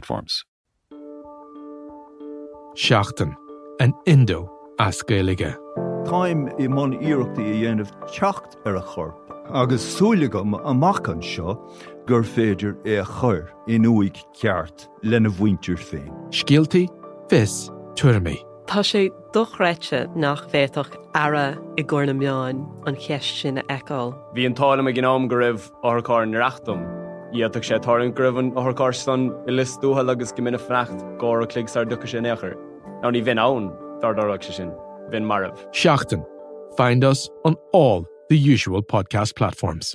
platforms. Seachtain an Indo as Gaelige. Táim i món iireachtaí a dhéanamh techt ar a chorp, agus súlagam amachchan seo gur féidir é a chur in uig ceart lena bhhaintir féin. Scialtaí fis tuairrmaí. Tá sé dochreite nach bhéach ara i gcóna meáin an cheist sin eáil. Bhí an tála a gnáam go raibh áthá reachtam Iadach sé tarn gribhann ó cásan i listúthe agus go mina frecht gá a cligsar ducha sin nechar. Ná ní bhín ann dardarach se sin, bhín marmh. Seachtain. Find us on all the usual podcast platforms.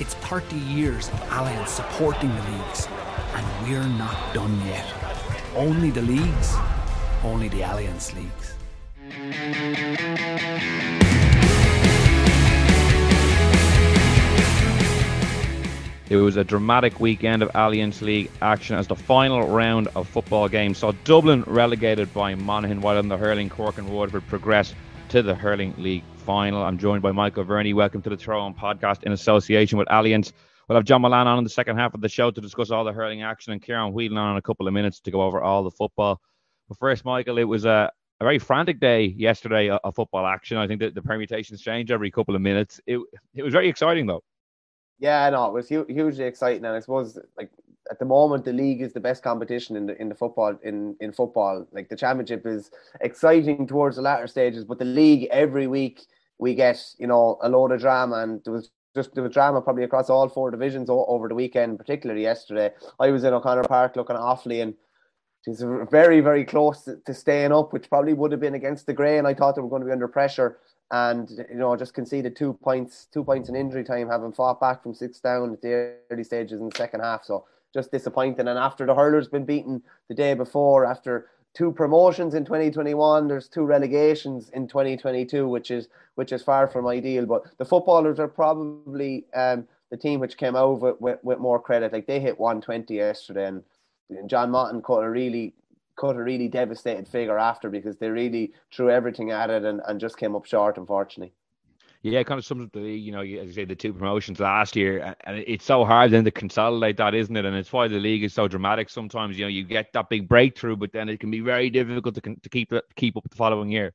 It's 30 years of Allianz supporting the leagues, and we're not done yet. Only the leagues, only the Allianz leagues. It was a dramatic weekend of Allianz League action as the final round of football games saw Dublin relegated by Monaghan while in the hurling Cork and Waterford progress to the hurling league final. I'm joined by Michael Verney. Welcome to the Throw-In podcast in association with Allianz. We'll have John Mullane on in the second half of the show to discuss all the hurling action and Kieran Whelan on in a couple of minutes to go over all the football. But first, Michael, it was a, a very frantic day yesterday of football action. I think that the permutations change every couple of minutes. It, it was very exciting though. Yeah, no, it was hu- hugely exciting, and I suppose like at the moment the league is the best competition in the in the football in in football. Like the championship is exciting towards the latter stages, but the league every week we get you know a load of drama, and there was just there was drama probably across all four divisions over the weekend, particularly yesterday. I was in O'Connor Park looking Offaly and. She's very, very close to, to staying up, which probably would have been against the grain. I thought they were going to be under pressure and you know just conceded two points, two points in injury time, having fought back from six down at the early stages in the second half. So just disappointing. And after the hurlers been beaten the day before, after two promotions in 2021, there's two relegations in 2022, which is which is far from ideal. But the footballers are probably um, the team which came out with, with, with more credit. Like they hit 120 yesterday, and John Maughan caught a really cut a really devastated figure after because they really threw everything at it and, and just came up short, unfortunately. Yeah, kind of sums up the you know, as you say, the two promotions last year, and it's so hard then to consolidate that, isn't it? And it's why the league is so dramatic. Sometimes you know you get that big breakthrough, but then it can be very difficult to to keep keep up the following year.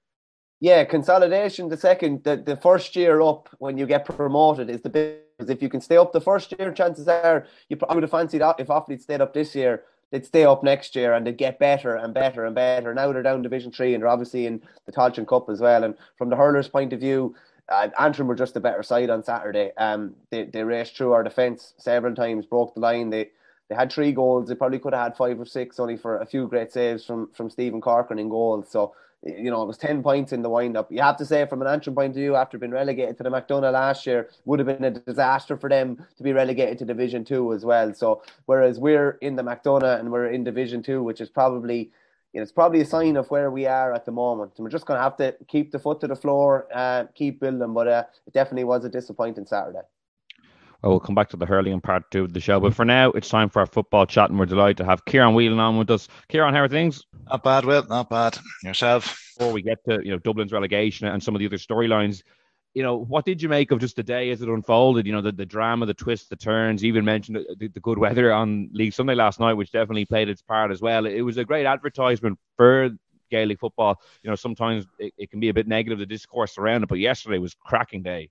Yeah, consolidation. The second, the, the first year up when you get promoted is the big. If you can stay up the first year, chances are you. I would have fancied if Offaly stayed up this year they'd stay up next year and they'd get better and better and better. Now they're down Division Three and they're obviously in the Tailteann Cup as well. And from the hurlers' point of view, uh, Antrim were just a better side on Saturday. Um, they they raced through our defence several times, broke the line. They they had three goals. They probably could have had five or six, only for a few great saves from from Stephen Corcoran in goal. So you know, it was 10 points in the wind up. You have to say, from an Antrim point of view, after being relegated to the McDonagh last year, would have been a disaster for them to be relegated to Division 2 as well. So, whereas we're in the McDonagh and we're in Division 2, which is probably, you know, it's probably a sign of where we are at the moment. And we're just going to have to keep the foot to the floor, uh, keep building. But uh, it definitely was a disappointing Saturday. Well, we'll come back to the hurling in part two of the show. But for now, it's time for our football chat, and we're delighted to have Kieran Whelan on with us. Kieran, how are things? Not bad, Will. Not bad. Yourself? Before we get to you know Dublin's relegation and some of the other storylines, you know, what did you make of just the day as it unfolded? You know, the, the drama, the twists, the turns. even mentioned the, the, good weather on League Sunday last night, which definitely played its part as well. It was a great advertisement for Gaelic football. You know, sometimes it, it can be a bit negative the discourse around it, but yesterday was cracking day.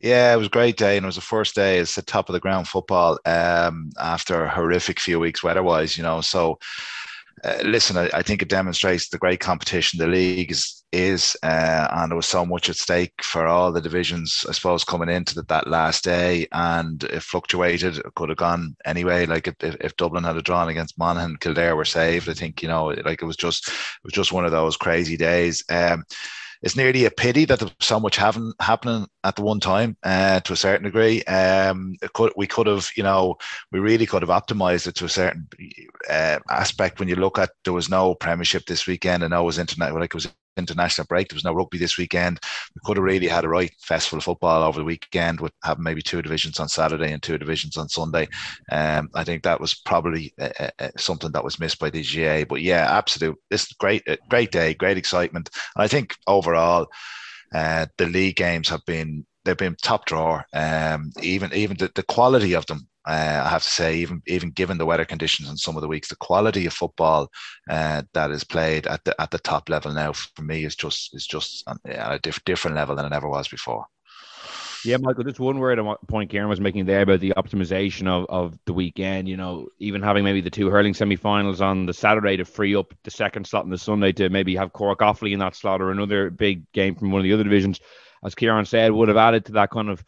Yeah, it was a great day, and it was the first day as the top of the ground football um, after a horrific few weeks weather-wise. You know, so uh, listen, I, I, think it demonstrates the great competition the league is, is uh, and there was so much at stake for all the divisions, I suppose, coming into the, that last day, and it fluctuated. It could have gone anyway. Like if, if Dublin had a drawn against Monaghan, Kildare were saved. I think you know, like it was just it was just one of those crazy days. Um, it's nearly a pity that there's so much having happening at the one time uh, to a certain degree. Um, could, we could have, you know, we really could have optimized it to a certain uh, aspect. When you look at there was no Premiership this weekend, and it was internet like it was international break. There was no rugby this weekend. We could have really had a right festival of football over the weekend with having maybe two divisions on Saturday and two divisions on Sunday. Um, I think that was probably uh, uh, something that was missed by the GAA. But yeah, absolute. This great, uh, great day, great excitement. And I think overall, uh, the league games have been they've been top drawer. Um, even even the, the quality of them uh, I have to say, even even given the weather conditions in some of the weeks, the quality of football uh, that is played at the at the top level now for me is just is just at a diff- different level than it ever was before. Yeah, Michael, just one word on point Kieran was making there about the optimization of, of the weekend. You know, even having maybe the two hurling semi finals on the Saturday to free up the second slot on the Sunday to maybe have Cork Offaly in that slot or another big game from one of the other divisions, as Kieran said, would have added to that kind of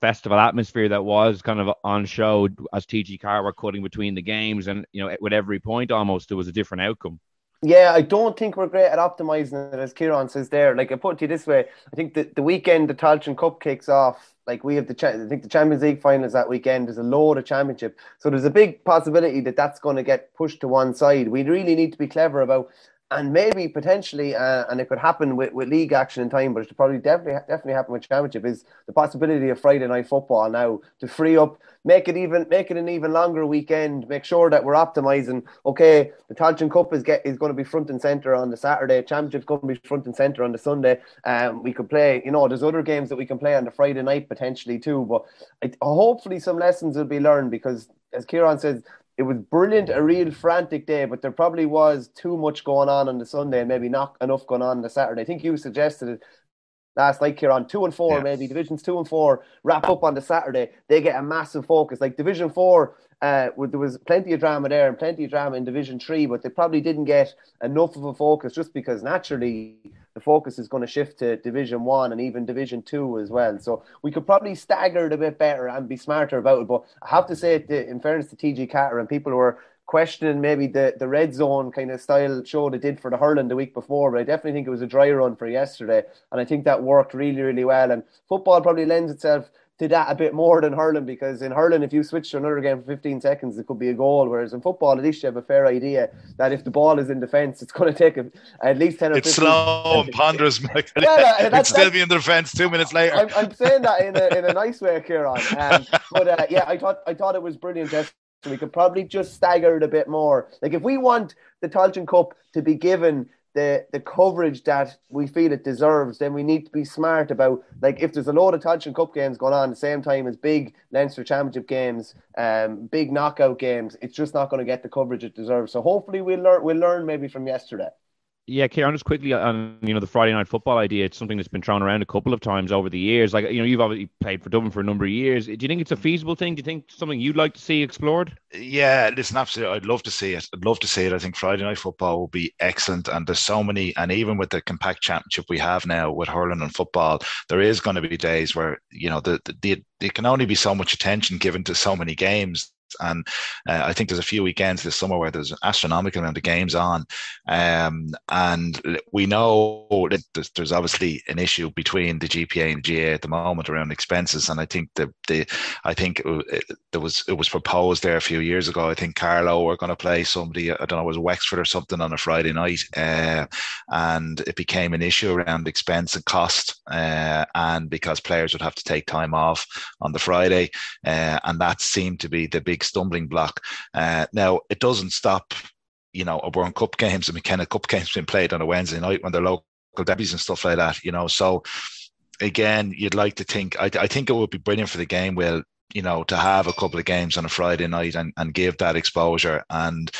festival atmosphere that was kind of on show as TG4 were cutting between the games, and you know, with every point almost there was a different outcome. Yeah, I don't think we're great at optimizing it, as Kieran says there. Like I put it to you this way, I think the, the weekend the Tailteann Cup kicks off. Like we have the, I think the Champions League finals that weekend. There's a load of championship, so there's a big possibility that that's going to get pushed to one side. We really need to be clever about and maybe potentially, uh, and it could happen with, with league action in time, but it should probably definitely definitely happen with championship. Is the possibility of Friday night football now to free up, make it even, make it an even longer weekend. Make sure that we're optimizing. Okay, the Tailteann Cup is get is going to be front and center on the Saturday. Championship's going to be front and center on the Sunday. Um, we could play. You know, there's other games that we can play on the Friday night potentially too. But hopefully, some lessons will be learned because, as Kieran says, it was brilliant, a real frantic day, but there probably was too much going on on the Sunday and maybe not enough going on on the Saturday. I think you suggested it last night, Kieran. Two and four, yeah. maybe divisions two and four wrap up on the Saturday. They get a massive focus. Like division four, uh, there was plenty of drama there and plenty of drama in division three, but they probably didn't get enough of a focus just because naturally the focus is going to shift to Division One and even Division Two as well. So we could probably stagger it a bit better and be smarter about it. But I have to say, in fairness to TG4 and people who are questioning maybe the, the red zone kind of style show they did for the hurling the week before, but I definitely think it was a dry run for yesterday, and I think that worked really, really well. And football probably lends itself to that a bit more than hurling because in hurling, if you switch to another game for 15 seconds, it could be a goal. Whereas in football, at least you have a fair idea that if the ball is in defence, it's going to take a, at least 10 or it's 15 slow and ponderous. yeah, it's still be in defence two minutes later. I'm, I'm, saying that in a, in a nice way, Kieran. Um, but uh, yeah, I thought I thought it was brilliant. Just so we could probably just stagger it a bit more. Like if we want the Tailteann Cup to be given the the coverage that we feel it deserves, then we need to be smart about like if there's a lot of Tailteann Cup games going on at the same time as big Leinster Championship games, um, big knockout games, it's just not going to get the coverage it deserves. So hopefully we'll learn we'll learn maybe from yesterday. Yeah, Kieran, just quickly on you know the Friday night football idea. It's something that's been thrown around a couple of times over the years. Like you know, you've obviously played for Dublin for a number of years. Do you think it's a feasible thing? Do you think something you'd like to see explored? Yeah, listen, absolutely. I'd love to see it. I'd love to see it. I think Friday night football will be excellent. And there's so many, and even with the compact championship we have now with hurling and football, there is going to be days where you know the the, the there can only be so much attention given to so many games and uh, I think there's a few weekends this summer where there's an astronomical amount of games on. Um, and we know that there's, there's, obviously an issue between the GPA and the GAA at the moment around expenses. And I think the, the I think it, there was it was proposed there a few years ago. I think Carlow were going to play somebody, I don't know, it was Wexford or something on a Friday night. Uh, and it became an issue around expense and cost. Uh, and because players would have to take time off on the Friday. Uh, and that seemed to be the big big stumbling block. Uh, now it doesn't stop, you know, a World Cup games and McKenna Cup games being played on a Wednesday night when they're local debuts and stuff like that. You know, so again, you'd like to think. I, I think it would be brilliant for the game. Will you know to have a couple of games on a Friday night and, and give that exposure and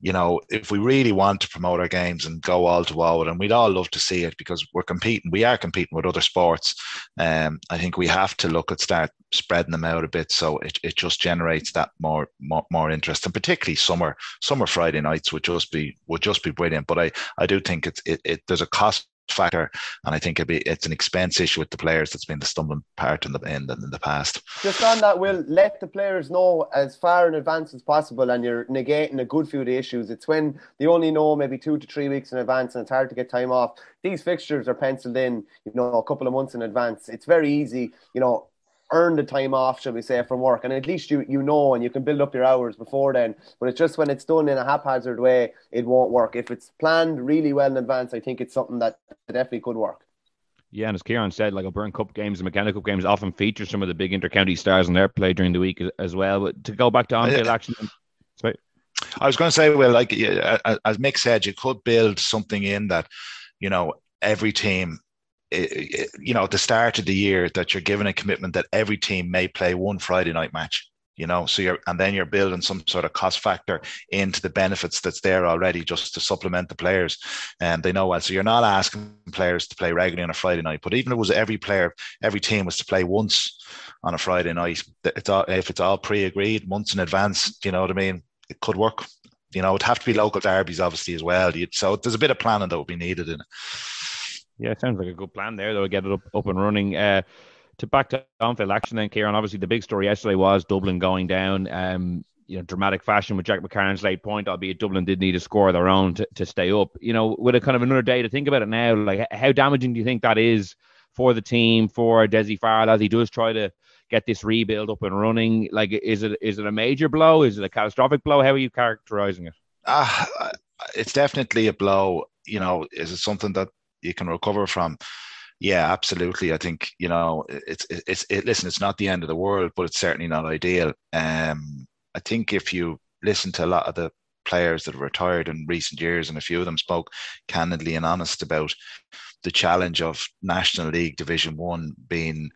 you know, if we really want to promote our games and go all to all, and we'd all love to see it because we're competing, we are competing with other sports. Um, I think we have to look at start spreading them out a bit so it, it just generates that more, more more interest, and particularly summer summer Friday nights would just be would just be brilliant. But I I do think it's it, it there's a cost factor, and I think be, it's an expense issue with the players that's been the stumbling part in the in in the past. Just on that, we'll let the players know as far in advance as possible, and you're negating a good few of the issues. It's when they only know maybe two to three weeks in advance, and it's hard to get time off. These fixtures are penciled in, you know, a couple of months in advance. It's very easy, you know earn the time off, shall we say, from work, and at least you you know and you can build up your hours before then. But it's just when it's done in a haphazard way, it won't work. If it's planned really well in advance, I think it's something that definitely could work. Yeah, and as Kieran said, like O'Byrne Cup games and McKenna Cup games often feature some of the big intercounty stars in their play during the week as well. But to go back to on-field action, sorry. I was going to say, well, like as Mick said, you could build something in that, you know, every team Eh, eh, you know, at the start of the year that you're given a commitment that every team may play one Friday night match, you know, so you're, and then you're building some sort of cost factor into the benefits that's there already just to supplement the players. And they know well. So you're not asking players to play regularly on a Friday night, but even if it was every player, every team was to play once on a Friday night, it's all, if it's all pre agreed months in advance, you know what I mean? It could work. You know, it'd have to be local derbies, obviously, as well. So there's a bit of planning that would be needed in it. Yeah, it sounds like a good plan there, though. Get it up, up and running. Uh, to back to on-field action then, Kieran. Obviously, the big story yesterday was Dublin going down. Um, you know, dramatic fashion with Jack McCarron's late point, albeit Dublin did need a score of their own to, to stay up. You know, with a kind of another day to think about it now, like how damaging do you think that is for the team, for Dessie Farrell as he does try to get this rebuild up and running? Like, is it is it a major blow? Is it a catastrophic blow? How are you characterizing it? Uh, it's definitely a blow. You know, is it something that you can recover from. Yeah, absolutely. I think you know it's it's it, listen. It's not the end of the world, but it's certainly not ideal. Um, I think if you listen to a lot of the players that have retired in recent years, and a few of them spoke candidly and honest about the challenge of National League Division One being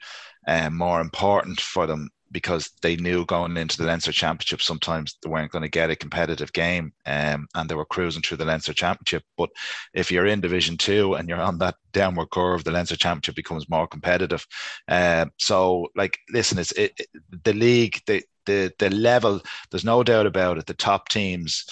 um, more important for them because they knew going into the Leinster Championship sometimes they weren't going to get a competitive game um, and they were cruising through the Leinster Championship. But if you're in Division Two and you're on that downward curve, the Leinster Championship becomes more competitive. Uh, so, like, listen, it's it, it, the league, the, the the level. There's no doubt about it. The top teams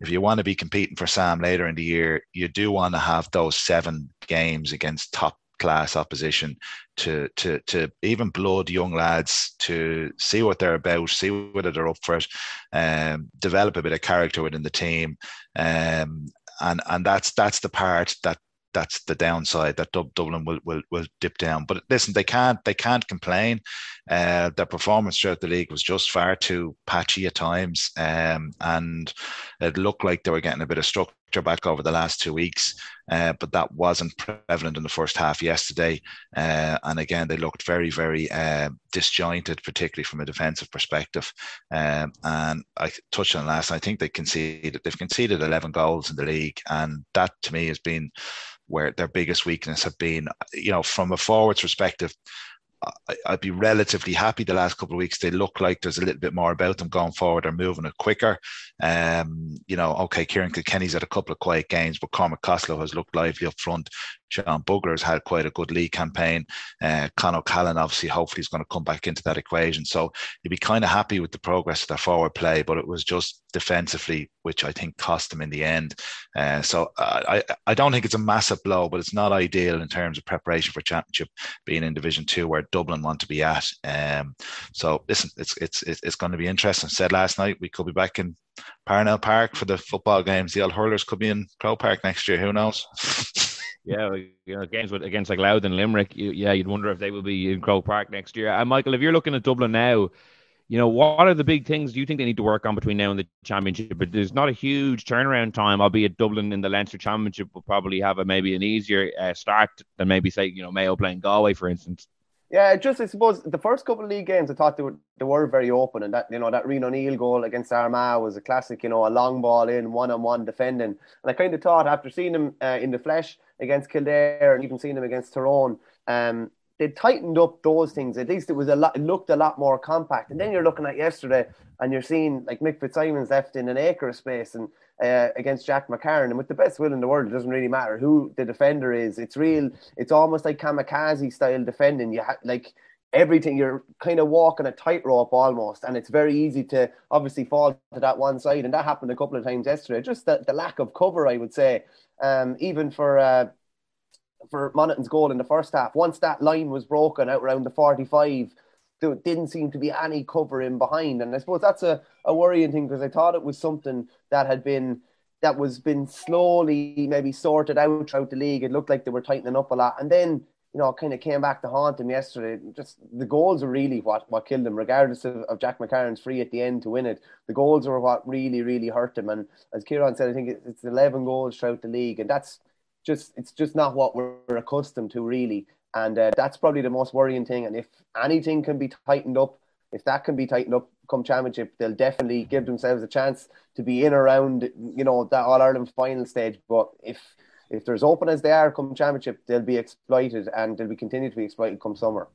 if you want to be competing for Sam later in the year, you do want to have those seven games against top class opposition to to to even blood young lads to see what they're about, see whether they're up for it, um, develop a bit of character within the team, um, and and that's that's the part that that's the downside that Dublin will, will will dip down. But listen, they can't they can't complain. Uh, their performance throughout the league was just far too patchy at times, um, and it looked like they were getting a bit of structure back over the last two weeks, uh, but that wasn't prevalent in the first half yesterday. Uh, and again, they looked very, very uh, disjointed, particularly from a defensive perspective. Um, and I touched on last. I think they conceded. They've conceded 11 goals in the league, and that to me has been where their biggest weakness have been. You know, from a forwards perspective, I'd be relatively happy the last couple of weeks. They look like there's a little bit more about them going forward. They're moving it quicker. Um, you know, okay, Kieran Kilkenny's had a couple of quiet games, but Cormac Costello has looked lively up front. Sean Bugler's had quite a good league campaign. Uh, Con O'Callaghan, obviously, hopefully, is going to come back into that equation. So you'd be kind of happy with the progress of their forward play, but it was just defensively, which I think cost them in the end. Uh, so I, I don't think it's a massive blow, but it's not ideal in terms of preparation for championship being in Division Two, where Dublin want to be at. Um, so listen, it's it's it's going to be interesting. I said last night we could be back in Parnell Park for the football games. The old hurlers could be in Croke Park next year. Who knows? yeah, you know, games with against like Louth and Limerick. You, yeah, you'd wonder if they will be in Croke Park next year. And Michael, if you're looking at Dublin now, you know, what are the big things do you think they need to work on between now and the championship? But there's not a huge turnaround time, albeit Dublin in the Leinster Championship will probably have a maybe an easier uh, start than maybe say you know Mayo playing Galway, for instance. Yeah, just I suppose the first couple of league games, I thought they were they were very open, and that you know that Rian O'Neill goal against Armagh was a classic. You know, a long ball in, one on one defending, and I kind of thought after seeing him uh, in the flesh against Kildare and even seeing them against Tyrone, um, they tightened up those things. At least it was a lot. It looked a lot more compact. And then you're looking at yesterday, and you're seeing like Mick Fitzsimons left in an acre of space and uh, against Jack McCarron. And with the best will in the world, it doesn't really matter who the defender is. It's real. It's almost like kamikaze style defending. You ha- like everything. You're kind of walking a tightrope almost, and it's very easy to obviously fall to that one side. And that happened a couple of times yesterday. Just the, the lack of cover, I would say. Um, even for uh, for Monaghan's goal in the first half. Once that line was broken out around the 45, there didn't seem to be any cover in behind. And I suppose that's a, a worrying thing because I thought it was something that had been that was been slowly maybe sorted out throughout the league. It looked like they were tightening up a lot. And then, you know, kind of came back to haunt them yesterday. Just the goals are really what, what killed them, regardless of, of Jack McCarron's free at the end to win it. The goals are what really, really hurt them. And as Kieran said, I think it's 11 goals throughout the league. And that's just, it's just not what we're accustomed to, really. And uh, that's probably the most worrying thing. And if anything can be tightened up, if that can be tightened up come championship, they'll definitely give themselves a chance to be in around, you know, that All Ireland final stage. But if if they're as open as they are come championship, they'll be exploited and they'll be continue to be exploited come summer.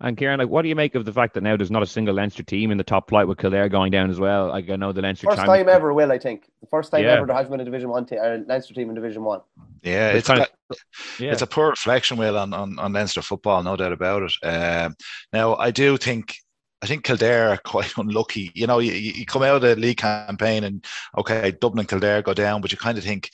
And Kieran, like, what do you make of the fact that now there's not a single Leinster team in the top flight with Kildare going down as well? Like I know the Leinster first time ever, will I think the first time yeah. ever there has been a Division One team, or Leinster team in Division One. Yeah, it's, it's kind of, yeah. it's a poor reflection, will on, on on Leinster football, no doubt about it. Um, now I do think I think Kildare are quite unlucky. You know, you, you come out of the league campaign and okay, Dublin and Kildare go down, but you kind of think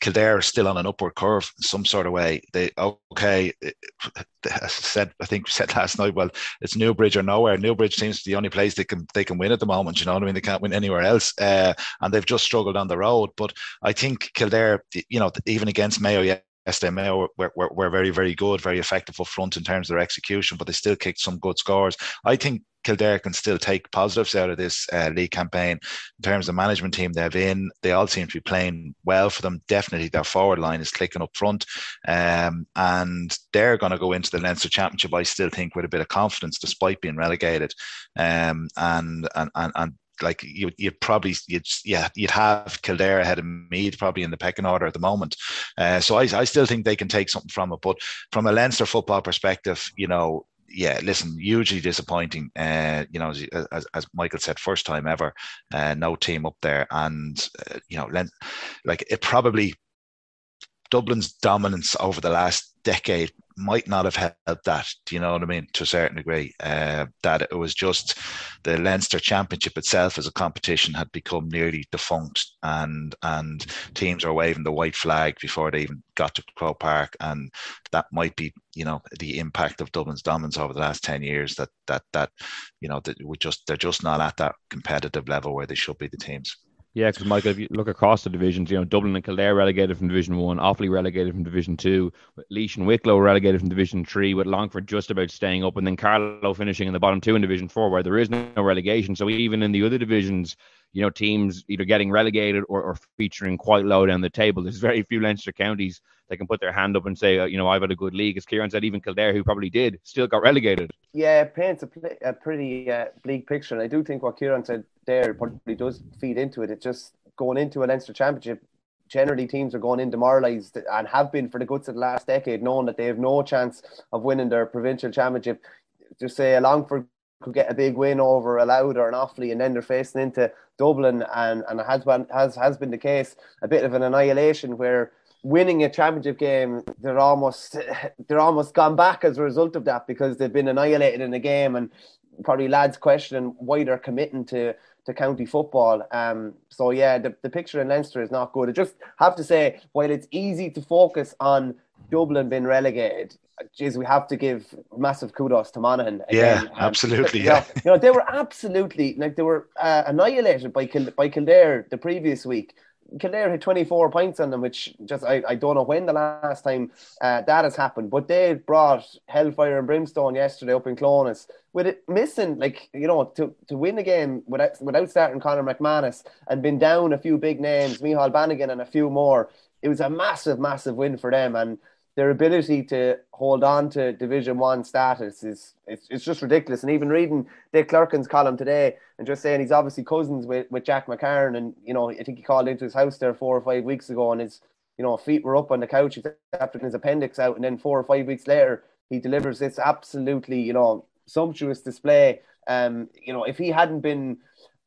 Kildare is still on an upward curve in some sort of way. They okay, as I said, I think said last night. Well, it's Newbridge or nowhere. Newbridge seems to be the only place they can they can win at the moment. You know what I mean? They can't win anywhere else, uh, and they've just struggled on the road. But I think Kildare, you know, even against Mayo, SDMA were, were, were, very, very good, very effective up front in terms of their execution, but they still kicked some good scores. I think Kildare can still take positives out of this uh, league campaign in terms of the management team they have in. They all seem to be playing well for them. Definitely their forward line is clicking up front. Um, and they're going to go into the Leinster Championship, I still think, with a bit of confidence despite being relegated. Um, and, and, and, and like you, you'd probably you'd yeah you'd have Kildare ahead of Meath probably in the pecking order at the moment. Uh, so I, I still think they can take something from it. But from a Leinster football perspective, you know, yeah, listen, hugely disappointing. Uh, you know, as, as Michael said, first time ever, uh, no team up there, and uh, you know, like it probably Dublin's dominance over the last decade might not have helped that. Do you know what I mean? To a certain degree, uh, that it was just the Leinster Championship itself as a competition had become nearly defunct, and and teams are waving the white flag before they even got to Croke Park, and that might be you know the impact of Dublin's dominance over the last ten years. That that that you know that we just they're just not at that competitive level where they should be the teams. Yeah, because Michael, if you look across the divisions, you know Dublin and Kildare relegated from Division One, Offaly relegated from Division Two, Laois and Wicklow relegated from Division Three, with Longford just about staying up, and then Carlow finishing in the bottom two in Division Four, where there is no relegation. So even in the other divisions, you know, teams either getting relegated or, or featuring quite low down the table. There's very few Leinster counties that can put their hand up and say, uh, you know, I've had a good league. As Kieran said, even Kildare, who probably did, still got relegated. Yeah, it paints a, a pretty uh, bleak picture. And I do think what Kieran said there probably does feed into it. It just going into a Leinster Championship, generally teams are going in demoralised and have been for the goods of the last decade, knowing that they have no chance of winning their provincial championship. Just say along Longford could get a big win over a Louth or an Offaly, and then they're facing into Dublin, and and it has been has has been the case a bit of an annihilation where winning a championship game they're almost they're almost gone back as a result of that because they've been annihilated in the game and probably lads questioning why they're committing to to county football. Um, so yeah, the, the picture in Leinster is not good. I just have to say, while it's easy to focus on Dublin being relegated, geez, we have to give massive kudos to Monaghan. Again. Yeah, absolutely. yeah, you know, they were absolutely like they were uh, annihilated by Kil- by Kildare the previous week. Kildare had 24 points on them, which just I, I don't know when the last time uh, that has happened, but they brought hellfire and brimstone yesterday up in Clones with it missing like you know to, to win a game without without starting Conor McManus and been down a few big names, Micheál Bannigan and a few more. It was a massive, massive win for them, and their ability to hold on to Division One status is it's, it's just ridiculous. And even reading Dick Clerkin's column today and just saying he's obviously cousins with, with Jack McCarron, and you know I think he called into his house there four or five weeks ago, and his you know feet were up on the couch after his appendix out, and then four or five weeks later he delivers this absolutely you know sumptuous display. Um, you know if he hadn't been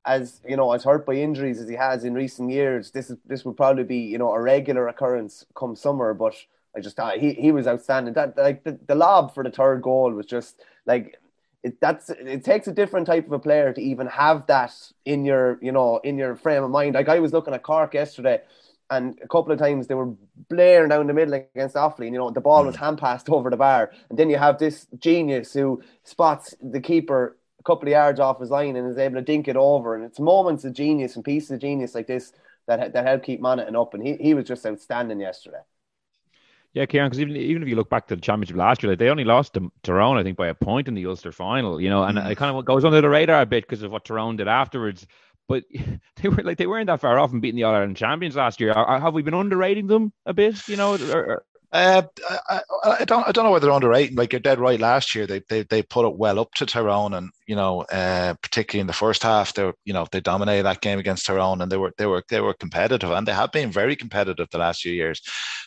as you know as hurt by injuries as he has in recent years, this is this would probably be you know a regular occurrence come summer, but I just thought he, he was outstanding. That like the, the lob for the third goal was just like it, that's it takes a different type of a player to even have that in your you know in your frame of mind. Like I was looking at Cork yesterday, and a couple of times they were blaring down the middle against Offaly. And, you know, the ball was hmm. hand passed over the bar, and then you have this genius who spots the keeper couple of yards off his line and is able to dink it over. And it's moments of genius and pieces of genius like this that that help keep Monaghan up. And he, he was just outstanding yesterday. Yeah, Kieran, because even even if you look back to the championship last year, like, they only lost to Tyrone, I think, by a point in the Ulster final. You know, and mm. it kind of goes under the radar a bit because of what Tyrone did afterwards. But they were like they weren't that far off from beating the All Ireland champions last year. Have we been underrating them a bit? You know, or, uh, I, I, don't. I don't know whether they're underrating. Like you're dead right. Last year, they they, they put it well up to Tyrone, and you know, uh, particularly in the first half, they you know they dominated that game against Tyrone, and they were they were they were competitive, and they have been very competitive the last few years.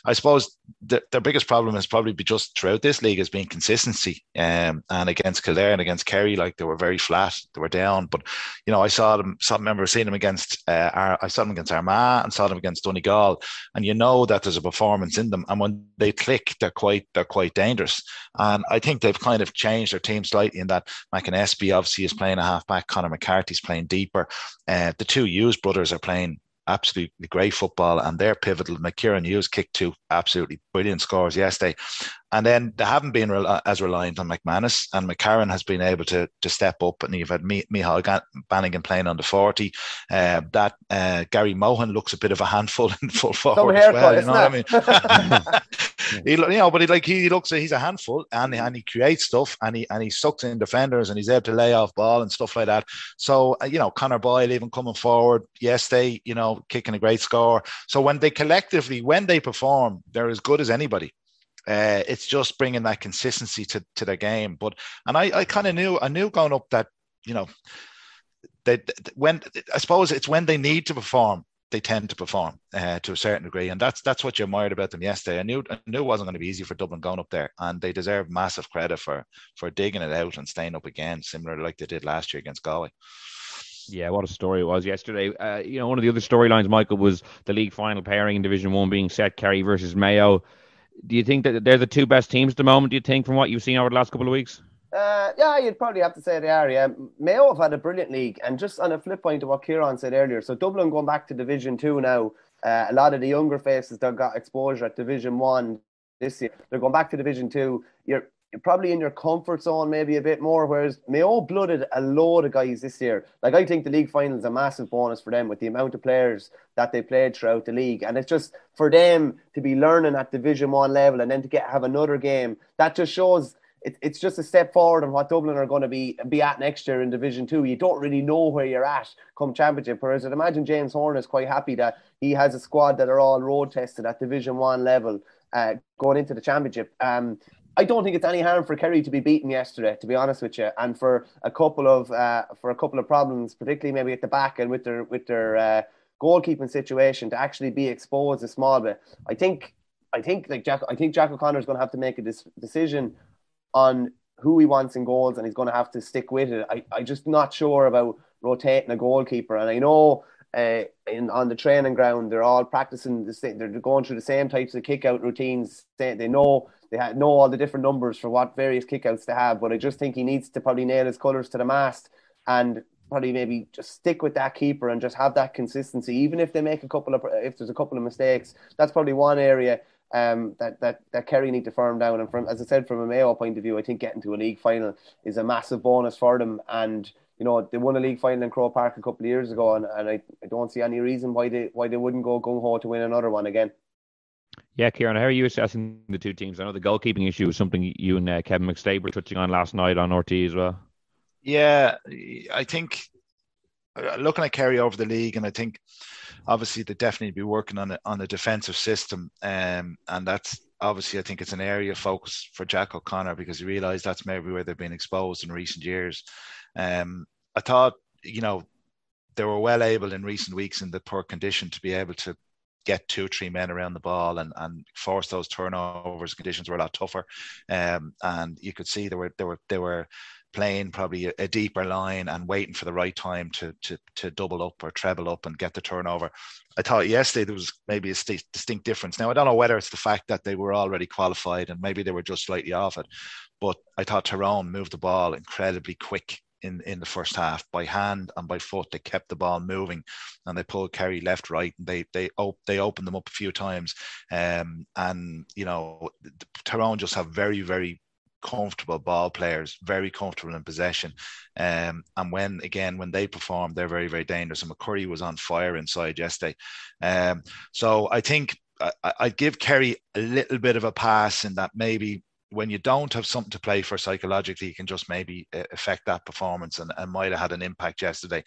I suppose the, their biggest problem has probably be just throughout this league has been consistency. Um, and against Kildare and against Kerry, like they were very flat, they were down. But you know, I saw them. Saw remember seeing them against. Uh, I saw them against Armagh and saw them against Donegal, and you know that there's a performance in them, and when they click, they're quite they're quite dangerous. And I think they've kind of changed their team slightly in that McAnespie obviously is playing a halfback, Conor McCarthy's playing deeper. Uh, the two Hughes brothers are playing absolutely great football and they're pivotal. McKieran Hughes kicked two absolutely brilliant scores yesterday. And then they haven't been re- as reliant on McManus, and McCarron has been able to to step up. And you've had Micheál Bannigan playing on the 40. Uh, that uh, Gary Mohan looks a bit of a handful in full forward as well. You know what I mean? he, you know, but he, like he looks, he's a handful, and, and he creates stuff, and he and he sucks in defenders, and he's able to lay off ball and stuff like that. So uh, you know, Connor Boyle even coming forward, yes, they you know kicking a great score. So when they collectively, when they perform, they're as good as anybody. Uh, it's just bringing that consistency to, to their game. But and I, I kind of knew I knew going up that you know that when I suppose it's when they need to perform they tend to perform uh, to a certain degree, and that's that's what you admired about them yesterday. I knew I knew it wasn't going to be easy for Dublin going up there, and they deserve massive credit for for digging it out and staying up again, similar like they did last year against Galway. Yeah, what a story it was yesterday. Uh, you know, one of the other storylines, Michael, was the league final pairing in Division One being set Kerry versus Mayo do you think that they're the two best teams at the moment? Do you think from what you've seen over the last couple of weeks? Uh, yeah, you'd probably have to say they are. Yeah, Mayo have had a brilliant league, and just on a flip point to what Kieran said earlier, so Dublin going back to Division Two now. Uh, a lot of the younger faces that got exposure at Division One this year, they're going back to Division Two. You're you're probably in your comfort zone maybe a bit more. Whereas Mayo blooded a load of guys this year. Like I think the league final is a massive bonus for them with the amount of players that they played throughout the league, and it's just for them to be learning at Division One level and then to get have another game. That just shows it, it's just a step forward on what Dublin are going to be be at next year in Division Two. You don't really know where you're at come Championship. Whereas I'd imagine James Horan is quite happy that he has a squad that are all road tested at Division One level. Uh, going into the championship. Um, I don't think it's any harm for Kerry to be beaten yesterday, to be honest with you, and for a couple of uh, for a couple of problems, particularly maybe at the back and with their with their uh, goalkeeping situation, to actually be exposed a small bit. I think I think like Jack, I think Jack O'Connor is going to have to make a dis- decision on who he wants in goals, and he's going to have to stick with it. I I'm just not sure about rotating a goalkeeper, and I know. Uh, in on the training ground, they're all practicing the same. They're going through the same types of kick out routines. They know they know all the different numbers for what various kickouts they have, but I just think he needs to probably nail his colours to the mast and probably maybe just stick with that keeper and just have that consistency. Even if they make a couple of if there's a couple of mistakes, that's probably one area um, that that that Kerry need to firm down. And from as I said, from a Mayo point of view, I think getting to a league final is a massive bonus for them. And you know they won a league final in Croke Park a couple of years ago, and, and I, I don't see any reason why they why they wouldn't go gung ho to win another one again. Yeah, Kieran, how are you assessing the two teams? I know the goalkeeping issue was something you and uh, Kevin McStay were touching on last night on RTÉ as well. Yeah, I think looking at Kerry over the league, and I think obviously they definitely be working on a, on a defensive system, um, and that's obviously I think it's an area of focus for Jack O'Connor because he realised that's maybe where they've been exposed in recent years. Um, I thought you know they were well able in recent weeks in the poor condition to be able to get two or three men around the ball and, and force those turnovers. Conditions were a lot tougher, um, and you could see they were they were they were playing probably a, a, deeper line and waiting for the right time to to to double up or treble up and get the turnover. I thought yesterday there was maybe a st- distinct difference. Now I don't know whether it's the fact that they were already qualified and maybe they were just slightly off it, but I thought Tyrone moved the ball incredibly quick in, in the first half by hand and by foot. They kept the ball moving and they pulled Kerry left, right, and they they op- they opened them up a few times. Um, and you know, Tyrone just have very very comfortable ball players, very comfortable in possession. Um, and when again when they perform, they're very very dangerous. And McCurry was on fire inside yesterday. Um, so I think I, I'd give Kerry a little bit of a pass in that maybe when you don't have something to play for psychologically, you can just maybe uh, affect that performance and, and might have had an impact yesterday.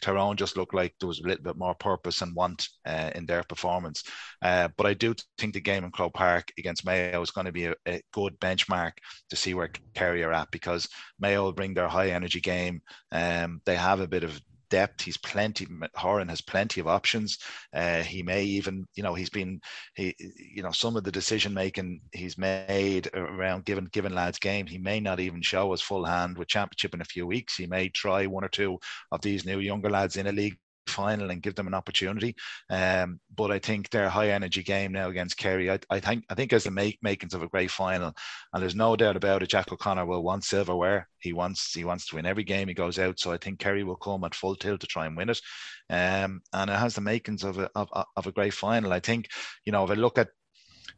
Tyrone just looked like there was a little bit more purpose and want uh, in their performance. Uh, but I do think the game in Croke Park against Mayo is going to be a, a, good benchmark to see where Kerry are at because Mayo will bring their high energy game. Um, they have a bit of depth. He's plenty. Horan has plenty of options. Uh, he may even, you know, he's been, he, you know, some of the decision making he's made around given given lads game. He may not even show his full hand with championship in a few weeks. He may try one or two of these new younger lads in a league final and give them an opportunity. Um, but I think their high energy game now against Kerry, I, I think I think as the make, makings of a great final, and there's no doubt about it. Jack O'Connor will want silverware. He wants he wants to win every game he goes out. So I think Kerry will come at full tilt to try and win it. Um, and it has the makings of a of, of a great final. I think you know if I look at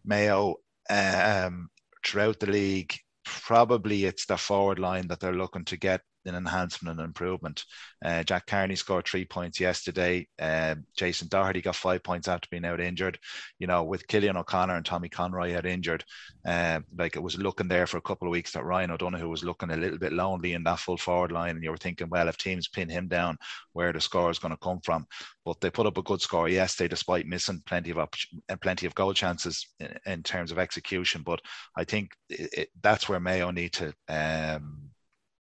Mayo um, throughout the league, probably it's the forward line that they're looking to get an enhancement and improvement. Uh, Jack Carney scored three points yesterday. Uh, Jason Doherty got five points after being out injured. You know, with Killian O'Connor and Tommy Conroy out injured, uh, like it was looking there for a couple of weeks that Ryan O'Donoghue was looking a little bit lonely in that full forward line, and you were thinking, well, if teams pin him down, where the score is going to come from? But they put up a good score yesterday, despite missing plenty of op- plenty of goal chances in, in, terms of execution. But I think it, it, that's where Mayo need to. Um,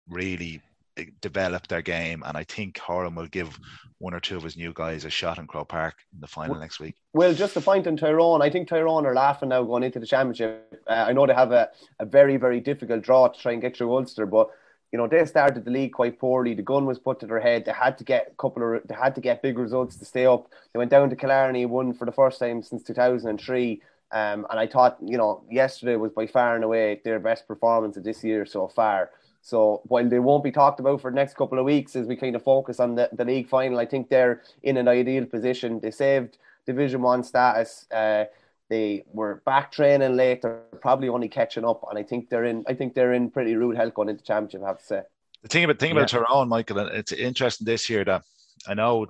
really eh, develop their game. And I think Horan will give one or two of his new guys a shot in Croke Park in the final next week. Well, just a point on Tyrone. I think Tyrone are laughing now going into the championship. Uh, I know they have a, a very, very difficult draw to try and get through Ulster, but you know they started the league quite poorly. The gun was put to their head. They had to get a couple of they had to get big results to stay up. They went down to Killarney, won for the first time since 2003. Um, and I thought, you know, yesterday was by far and away their best performance of this year so far. So while they won't be talked about for the next couple of weeks as we kind of focus on the, the league final, I think they're in an ideal position. They saved Division One status. Uh, they were back training late. They're probably only catching up, and I think they're in. I think they're in pretty rude health going into championship. I have to say. The thing about thing about yeah. Tyrone, Michael, it's interesting this year that I know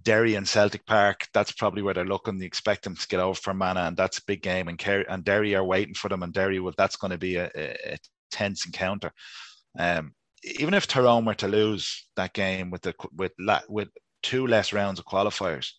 Derry and Celtic Park, that's probably where they're looking. They expect them to get over for Mana, and that's a big game. And Kerry and Derry are waiting for them, and Derry will. That's going to be a, a, tense encounter. Um, even if Tyrone were to lose that game with the with with two less rounds of qualifiers,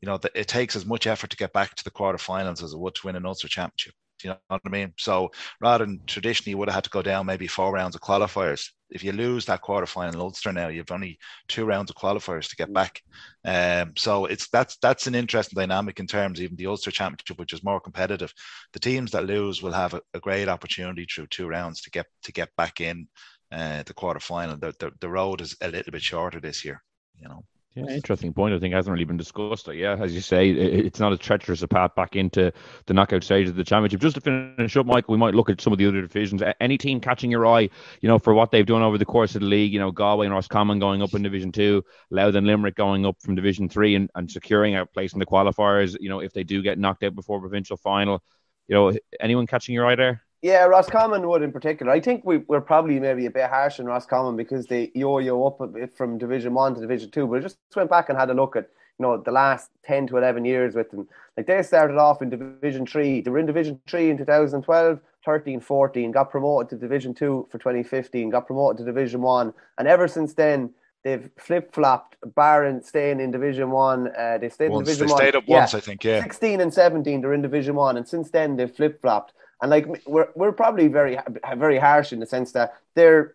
you know, it takes as much effort to get back to the quarterfinals as it would to win an Ulster championship. Do you know what I mean? So rather than traditionally you would have had to go down maybe four rounds of qualifiers. If you lose that quarterfinal in Ulster now, you've only two rounds of qualifiers to get back. Um, so it's that's that's an interesting dynamic in terms even the Ulster Championship, which is more competitive. The teams that lose will have a, a great opportunity through two rounds to get to get back in uh, the quarterfinal. The, the the road is a little bit shorter this year. You know. Yeah, interesting point. I think hasn't really been discussed. Yeah, as you say, it's not as treacherous a path back into the knockout stage of the championship. Just to finish up, Michael, we might look at some of the other divisions. Any team catching your eye, you know, for what they've done over the course of the league. You know, Galway and Roscommon going up in Division Two, Louth and Limerick going up from Division Three and, and securing a place in the qualifiers. You know, if they do get knocked out before provincial final, you know, anyone catching your eye there? Yeah, Roscommon would in particular. I think we, we're probably maybe a bit harsh on Roscommon because they yo-yo up a bit from Division One to Division Two. But I just went back and had a look at you know the last ten to eleven years with them. Like they started off in Division Three. They were in Division Three in 2012, 13, 14. Got promoted to Division Two for 2015. Got promoted to Division One, and ever since then they've flip flopped. Barron staying in Division One. Uh, they stayed once, in Division they One. stayed up yeah. once, I think. Yeah, 16 and 17. They're in Division One, and since then they've flip flopped. And like we're we're probably very very harsh in the sense that they're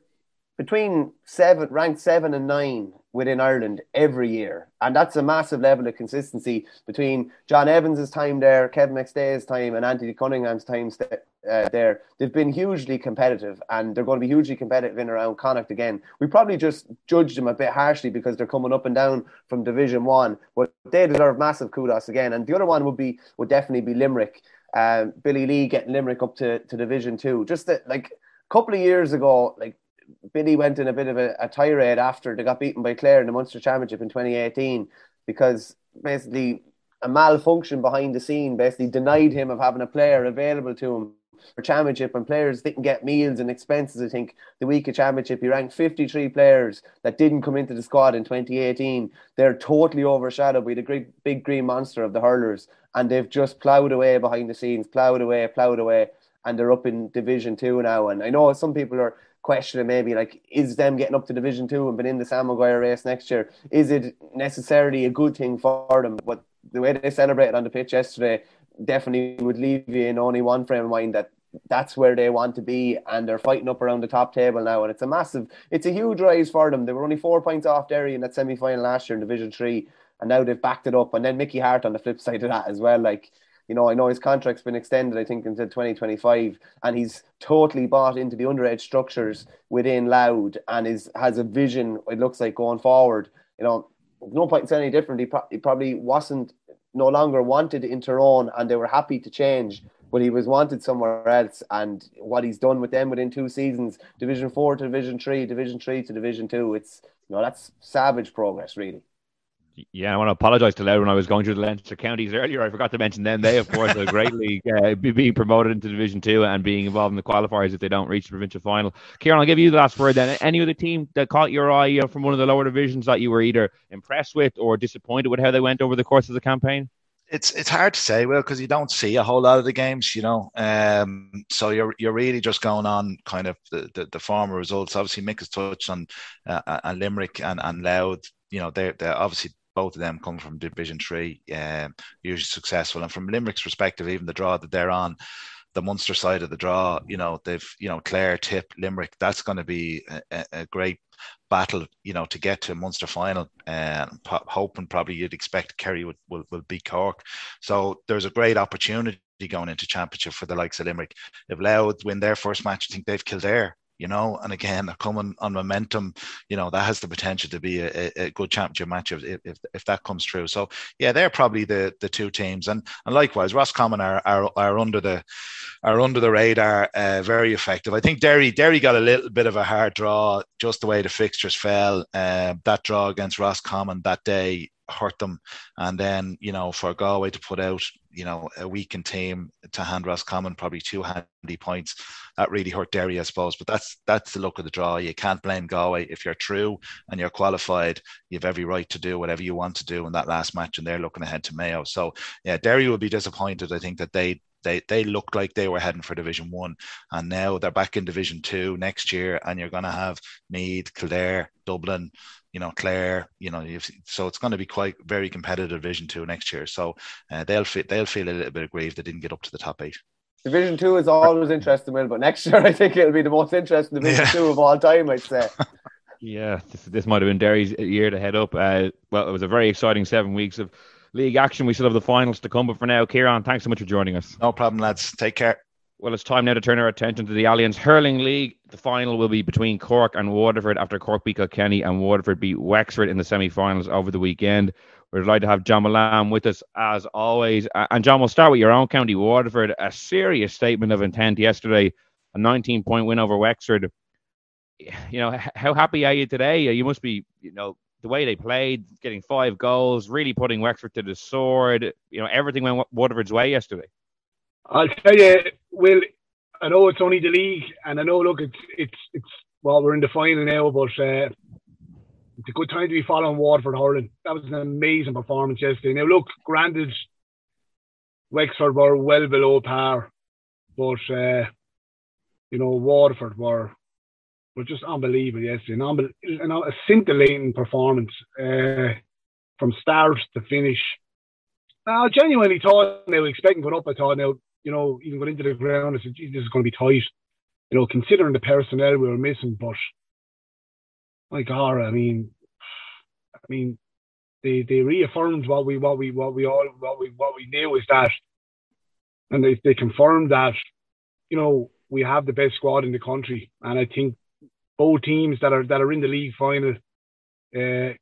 between seven ranked seven and nine within Ireland every year, and that's a massive level of consistency between John Evans's time there, Kevin McStay's time, and Anthony Cunningham's time uh, there. They've been hugely competitive, and they're going to be hugely competitive in around Connacht again. We probably just judged them a bit harshly because they're coming up and down from Division One, but they deserve massive kudos again. And the other one would be would definitely be Limerick um, Billy Lee getting Limerick up to, to Division Two. Just that, like a couple of years ago, like Billy went in a bit of a, a tirade after they got beaten by Clare in the Munster Championship in 2018 because basically a malfunction behind the scene basically denied him of having a player available to him for championship and players didn't get meals and expenses. I think the week of championship, he ranked 53 players that didn't come into the squad in 2018. They're totally overshadowed by the great big green monster of the hurlers, and they've just ploughed away behind the scenes, ploughed away, ploughed away, and they're up in Division Two now. And I know some people are questioning maybe like is them getting up to Division Two and being in the Sam Maguire race next year? Is it necessarily a good thing for them? But the way they celebrated on the pitch yesterday definitely would leave you in only one frame of mind that that's where they want to be and they're fighting up around the top table now and it's a massive it's a huge rise for them they were only four points off Derry in that semi-final last year in division 3 and now they've backed it up and then Mickey Harte on the flip side of that as well like you know I know his contract's been extended I think until 2025 and he's totally bought into the underage structures within Louth and is has a vision it looks like going forward you know no point in saying any different he, pro- he probably wasn't no longer wanted in Tyrone and they were happy to change, but he was wanted somewhere else. And what he's done with them within two seasons, Division Four to Division Three, Division Three to Division Two, it's you know that's savage progress, really. Yeah, I want to apologise to Louth when I was going through the Leinster counties earlier. I forgot to mention them. They, of course, are greatly uh, being promoted into Division Two and being involved in the qualifiers if they don't reach the provincial final. Kieran, I'll give you the last word then. Any other team that caught your eye you know, from one of the lower divisions that you were either impressed with or disappointed with how they went over the course of the campaign? it's it's hard to say, well, because you don't see a whole lot of the games, you know. Um, so you're you're really just going on kind of the, the, the former results. Obviously, Mick has touched on uh, and Limerick and and Louth. You know, they're they're obviously both of them come from Division Three, um, usually successful. And from Limerick's perspective, even the draw that they're on, the Munster side of the draw, you know, they've, you know, Clare, Tip, Limerick, that's going to be a, a, great battle, you know, to get to Munster final. And hoping probably you'd expect Kerry would, will, will beat Cork. So there's a great opportunity going into championship for the likes of Limerick. If Louth win their first match, I think they've Kildare you know, and again, they're coming on momentum, you know, that has the potential to be a, a good championship match if, if, if that comes true. So yeah, they're probably the the two teams, and and likewise, Roscommon are are, are under the are under the radar, uh, very effective. I think Derry Derry got a little bit of a hard draw, just the way the fixtures fell. Uh, that draw against Roscommon that day hurt them. And then, you know, for Galway to put out, you know, a weakened team to hand Roscommon probably two handy points, that really hurt Derry, I suppose. But that's that's the look of the draw. You can't blame Galway. If you're true and you're qualified, you have every right to do whatever you want to do in that last match. And they're looking ahead to Mayo. So yeah, Derry will be disappointed. I think that they they they looked like they were heading for Division One, and now they're back in Division Two next year, and you're going to have Meath, Kildare, Dublin, you know Clare, you know, so it's going to be quite very competitive Division Two next year. So uh, they'll feel they'll feel a little bit aggrieved they didn't get up to the top eight. Division Two is always interesting, Will, but next year I think it'll be the most interesting Division yeah. Two of all time. I'd say. yeah, this, this might have been Derry's year to head up. Uh, well, it was a very exciting seven weeks of league action. We still have the finals to come, but for now, Kieran, thanks so much for joining us. No problem, lads. Take care. Well, it's time now to turn our attention to the Allianz Hurling League. The final will be between Cork and Waterford after Cork beat Kilkenny and Waterford beat Wexford in the semi-finals over the weekend. We're delighted to have John Mullane with us as always. And John, we'll start with your own county, Waterford. A serious statement of intent yesterday, a 19-point win over Wexford. You know, how happy are you today? You must be, you know, the way they played, getting five goals, really putting Wexford to the sword. You know, everything went Waterford's way yesterday. I'll tell you, Will. I know it's only the league, and I know, look, it's it's it's well, we're in the final now, but uh, it's a good time to be following Waterford hurling. That was an amazing performance yesterday. Now, look, granted, Wexford were well below par, but uh, you know, Waterford were were just unbelievable yesterday. An, unbe- a scintillating performance uh, from start to finish. I genuinely thought they were expecting going up. I thought now, you know, even going into the ground, I said, this is going to be tight. You know, considering the personnel we were missing, but my God, I mean, I mean, they they reaffirmed what we what we what we all what we what we knew is that, and they they confirmed that, you know, we have the best squad in the country, and I think both teams that are that are in the league final, uh,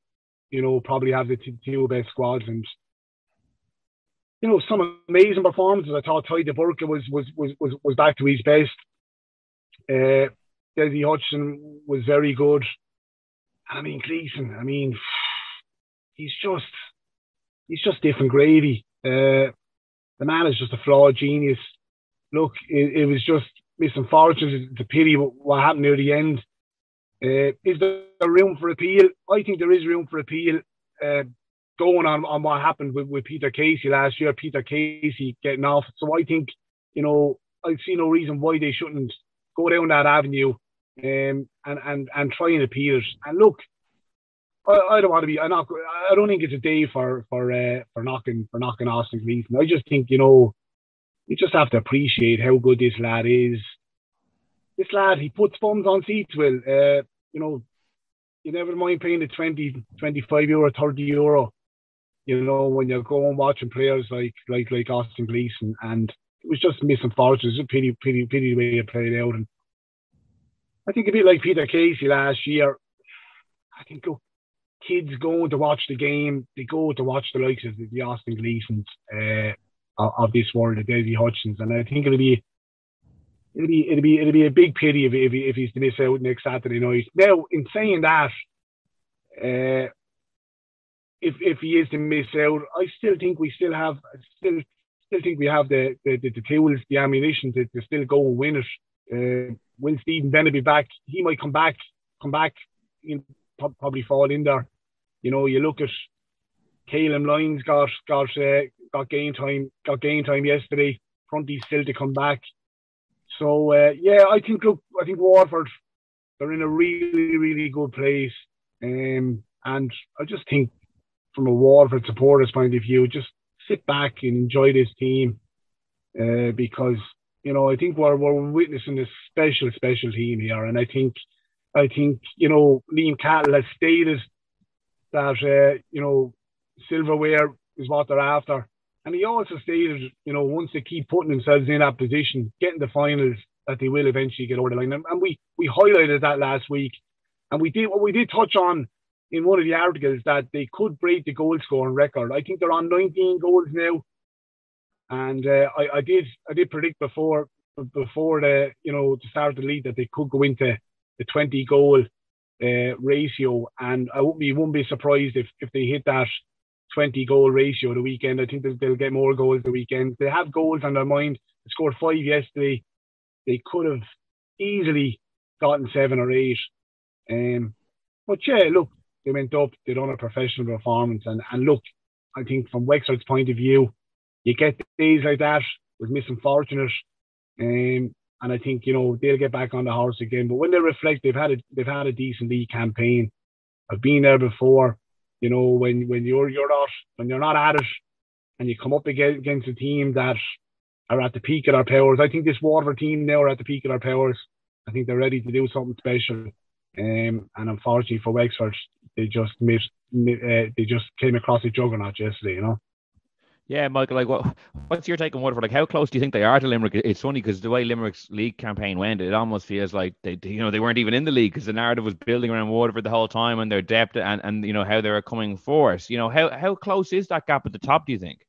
you know, probably have the two best squads and you know some amazing performances. I thought Tadhg de Búrca was was was was was back to his best. Uh, Dessie Hutchinson was very good. I mean, Gleeson, I mean, he's just he's just different gravy. Uh, the man is just a flawed genius. Look, it, it was just misunfortunate. It's a pity what happened near the end. Uh, is there room for appeal? I think there is room for appeal. Uh, going on, on what happened with, with Peter Casey last year, Peter Casey getting off. So I think, you know, I see no reason why they shouldn't go down that avenue um, and, and, and try and appeal it. And look, I, I, don't want to be. I'm not. I don't think it's a day for for uh, for knocking for knocking Austin Gleeson. I just think you know, you just have to appreciate how good this lad is. This lad, he puts bums on seats. Will uh, you know? You never mind paying the 20, 25 euro, thirty euro. You know when you're going watching players like like like Austin Gleeson, and it was just missing fortune. It's a pity, pity, pity the way it played out. And I think a bit like Peter Casey last year. I think kids going to watch the game, they go to watch the likes of the Austin Gleesons uh, of, of, this world, the Dessie Hutchins, and I think it'll be it'll be it'll be it'll be a big pity if if, if he's to miss out next Saturday night. Now, in saying that, uh, if if he is to miss out, I still think we still have still still think we have the the, the, the tools, the ammunition to, to still go and win it. Uh, will Stephen Bennett be back? He might come back, come back, you know, probably fall in there. You know, you look at Calum Lyons got got uh, got game time got game time yesterday. Prunty's still to come back. So uh, yeah, I think look, I think Waterford they're in a really really good place, um, and I just think from a Waterford supporters point of view, just sit back and enjoy this team uh, because you know I think we're we're witnessing a special special team here, and I think I think you know Liam Cahill has stated that uh, you know silverware is what they're after. And he also stated, you know, once they keep putting themselves in that position, getting the finals, that they will eventually get over the line. And, we we highlighted that last week, and we did what we did touch on in one of the articles that they could break the goal scoring record. I think they're on 19 goals now, and uh, I, I did I did predict before before the you know the start of the league that they could go into the 20 goal uh, ratio, and I wouldn't be wouldn't be surprised if if they hit that 20 goal ratio the weekend. I think they'll, they'll get more goals the weekend. They have goals on their mind. They scored five yesterday. They could have easily gotten seven or eight. Um, but yeah, look, they went up. They done a professional performance, and and look, I think from Wexford's point of view, you get days like that with missing fortunate. Um, and I think you know they'll get back on the horse again. But when they reflect, they've had a they've had a decent league campaign. I've been there before. You know when when you're you're not when you're not at it, and you come up against a team that are at the peak of their powers. I think this Waterford team now are at the peak of their powers. I think they're ready to do something special. Um, and unfortunately for Wexford, they just missed, uh, they just came across a juggernaut yesterday. You know. Yeah, Michael. Like, what, what's your take on Waterford? Like, how close do you think they are to Limerick? It's funny because the way Limerick's league campaign went, it almost feels like they, you know, they weren't even in the league because the narrative was building around Waterford the whole time and their depth and, and you know how they were coming forth. You know, how how close is that gap at the top? Do you think?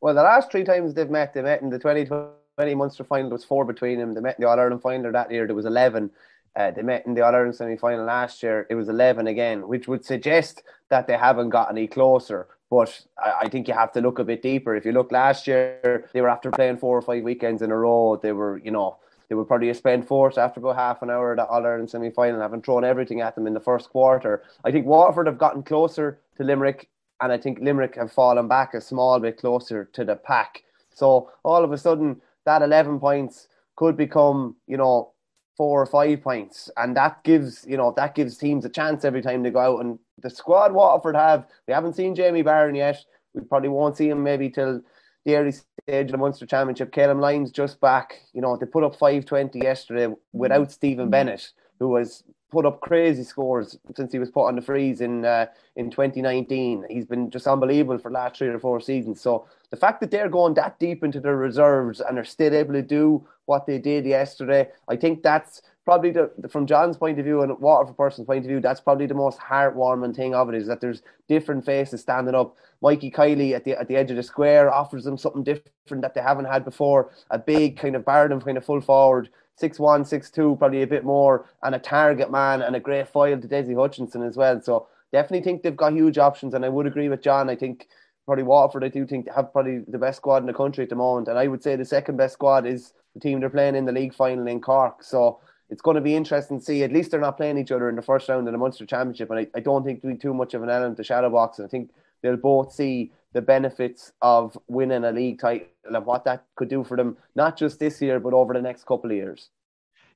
Well, the last three times they've met, they met in the 2020 Munster final. There was four between them. They met in the All Ireland final that year. There was 11. Uh, they met in the All Ireland semi final last year. It was 11 again, which would suggest that they haven't got any closer. But I, think you have to look a bit deeper. If you look last year, they were after playing four or five weekends in a row. They were, you know, they were probably a spend force after about half an hour of the All Ireland semi final, having thrown everything at them in the first quarter. I think Waterford have gotten closer to Limerick, and I think Limerick have fallen back a small bit closer to the pack. So all of a sudden, that 11 points could become, you know, four or five points, and that gives you know that gives teams a chance every time they go out. And the squad Waterford have, we haven't seen Jamie Barron yet. We probably won't see him maybe till the early stage of the Munster Championship. Calum Lyons just back. You know they put up five twenty yesterday without Stephen mm. Bennett, who has put up crazy scores since he was put on the freeze in uh, in 2019. He's been just unbelievable for the last three or four seasons. So the fact that they're going that deep into their reserves and are still able to do what they did yesterday, I think that's probably the, from John's point of view and Waterford person's point of view, that's probably the most heartwarming thing of it is that there's different faces standing up. Mikey Kiely at the at the edge of the square offers them something different that they haven't had before. A big kind of Barnum kind of full forward six one, six two, probably a bit more, and a target man and a great foil to Dessie Hutchinson as well. So definitely think they've got huge options, and I would agree with John. I think probably Waterford, I do think have probably the best squad in the country at the moment, and I would say the second best squad is the team they're playing in the league final in Cork. So it's going to be interesting to see. At least they're not playing each other in the first round of the Munster Championship, and I, I don't think there'll be too much of an element to shadow boxing. I think they'll both see the benefits of winning a league title and what that could do for them, not just this year, but over the next couple of years.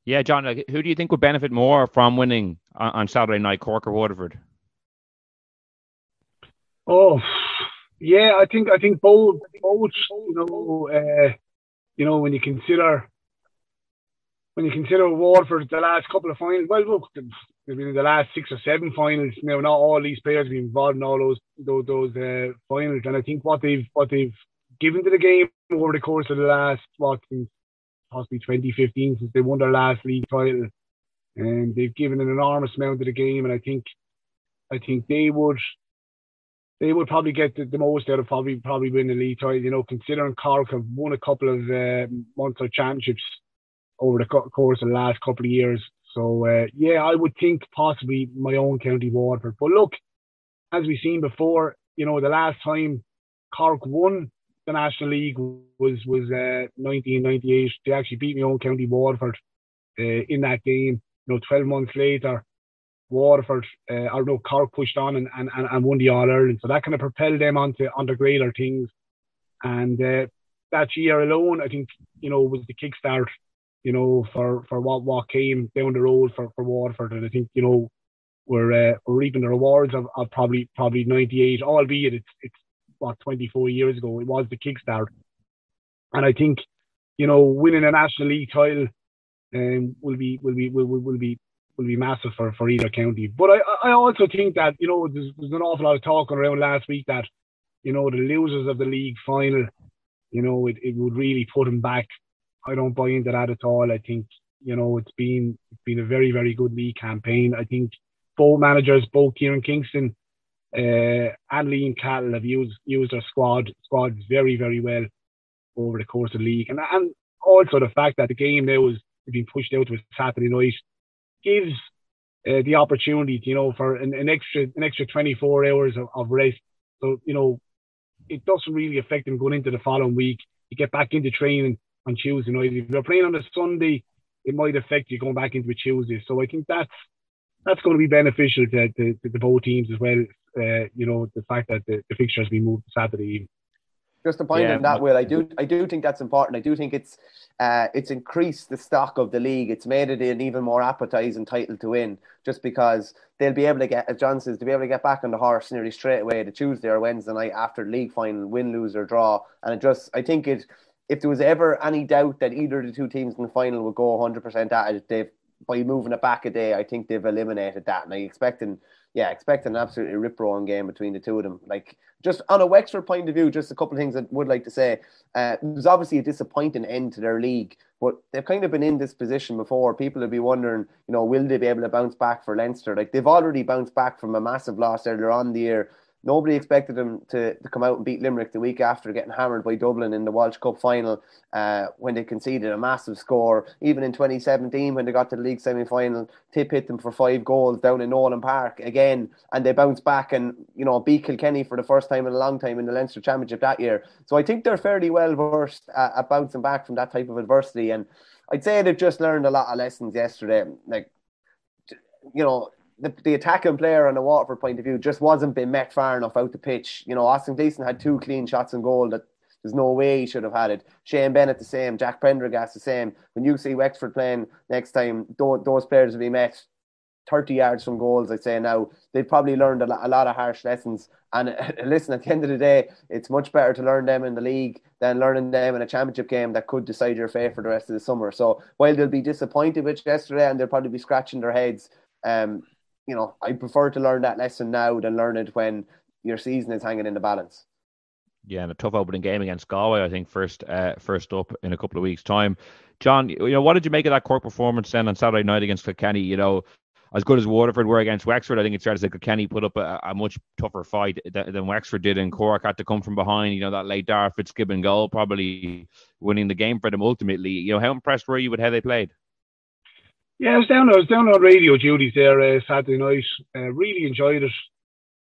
Yeah, John, who do you think would benefit more from winning on Saturday night, Cork or Waterford? Oh, yeah, I think I think both both you know uh, you know when you consider when you consider Waterford the last couple of finals. Well, look, they've been in the last six or seven finals now. Not all these players have been involved in all those those, those uh, finals, and I think what they've what they've given to the game over the course of the last what possibly 2015 since they won their last league title, and they've given an enormous amount to the game, and I think I think they would they would probably get the, the, most out of probably probably win the league title. You know, considering Cork have won a couple of uh, Munster championships over the co- course of the last couple of years. So uh, yeah, I would think possibly my own county Waterford. But look, as we've seen before, you know, the last time Cork won the National League was was uh, 1998. They actually beat my own county Waterford uh, in that game. You know, 12 months later, Waterford, uh, or no, Cork pushed on and, and, and won the All Ireland. So that kind of propelled them onto onto greater things. And uh, that year alone, I think you know was the kickstart, you know, for, for what what came down the road for, for Waterford. And I think you know we're uh, we're reaping the rewards of, of probably probably '98, albeit it's it's what 24 years ago. It was the kickstart, and I think you know winning a national league title um, will be will be will, will, be will be massive for, for either county. But I, I also think that, you know, there's, there's an awful lot of talking around last week that, you know, the losers of the league final, you know, it, it would really put them back. I don't buy into that at all. I think, you know, it's been it's been a very, very good league campaign. I think both managers, both Kieran Kingston uh, and Liam Cahill have used used their squad squads very, very well over the course of the league. And and also the fact that the game there was being pushed out to a Saturday night gives uh, the opportunity, you know, for an, an, extra an extra 24 hours of, of rest. So, you know, it doesn't really affect them going into the following week. You get back into training on Tuesday night. If you're playing on a Sunday, it might affect you going back into a Tuesday. So I think that's that's going to be beneficial to, to, to both teams as well. Uh, you know, the fact that the, the fixture has been moved to Saturday evening. Just a point yeah, on that, Will. I do, I do think that's important. I do think it's, uh, it's increased the stock of the league. It's made it an even more appetizing title to win, just because they'll be able to get, as John says, to be able to get back on the horse nearly straight away the Tuesday or Wednesday night after the league final, win, lose or draw. And it just, I think it, if there was ever any doubt that either of the two teams in the final would go 100% at it, they've by moving it back a day, I think they've eliminated that. And I expecting, yeah, expect an absolutely rip roaring game between the two of them. Like just on a Wexford point of view, just a couple of things I would like to say. Uh, it was obviously a disappointing end to their league, but they've kind of been in this position before. People will be wondering, you know, will they be able to bounce back for Leinster? Like they've already bounced back from a massive loss earlier on the year Nobody expected them to, to come out and beat Limerick the week after getting hammered by Dublin in the Walsh Cup final uh, when they conceded a massive score. Even in 2017, when they got to the league semi final, Tip hit them for five goals down in Nolan Park again, and they bounced back and you know beat Kilkenny for the first time in a long time in the Leinster Championship that year. So I think they're fairly well versed at, at bouncing back from that type of adversity, and I'd say they've just learned a lot of lessons yesterday. Like you know, the, the attacking player on the Waterford point of view just wasn't being met far enough out the pitch. You know, Austin Gleeson had two clean shots and goal that there's no way he should have had it. Shane Bennett the same, Jack Prendergast the same. When you see Wexford playing next time, those, those players will be met 30 yards from goals, I'd say now. They've probably learned a lot, a lot of harsh lessons. And uh, listen, at the end of the day, it's much better to learn them in the league than learning them in a championship game that could decide your fate for the rest of the summer. So while they'll be disappointed with yesterday and they'll probably be scratching their heads, um, you know, I prefer to learn that lesson now than learn it when your season is hanging in the balance. Yeah, and a tough opening game against Galway, I think, first uh, first up in a couple of weeks' time. John, you know, what did you make of that Cork performance then on Saturday night against Kilkenny? You know, as good as Waterford were against Wexford, I think it's fair to say Kilkenny put up a, a much tougher fight than, than, Wexford did, and Cork had to come from behind. You know, that late Darragh Fitzgibbon goal probably winning the game for them ultimately. You know, how impressed were you with how they played? Yeah, I was down. I was down on radio duties there uh, Saturday night. Uh, really enjoyed it.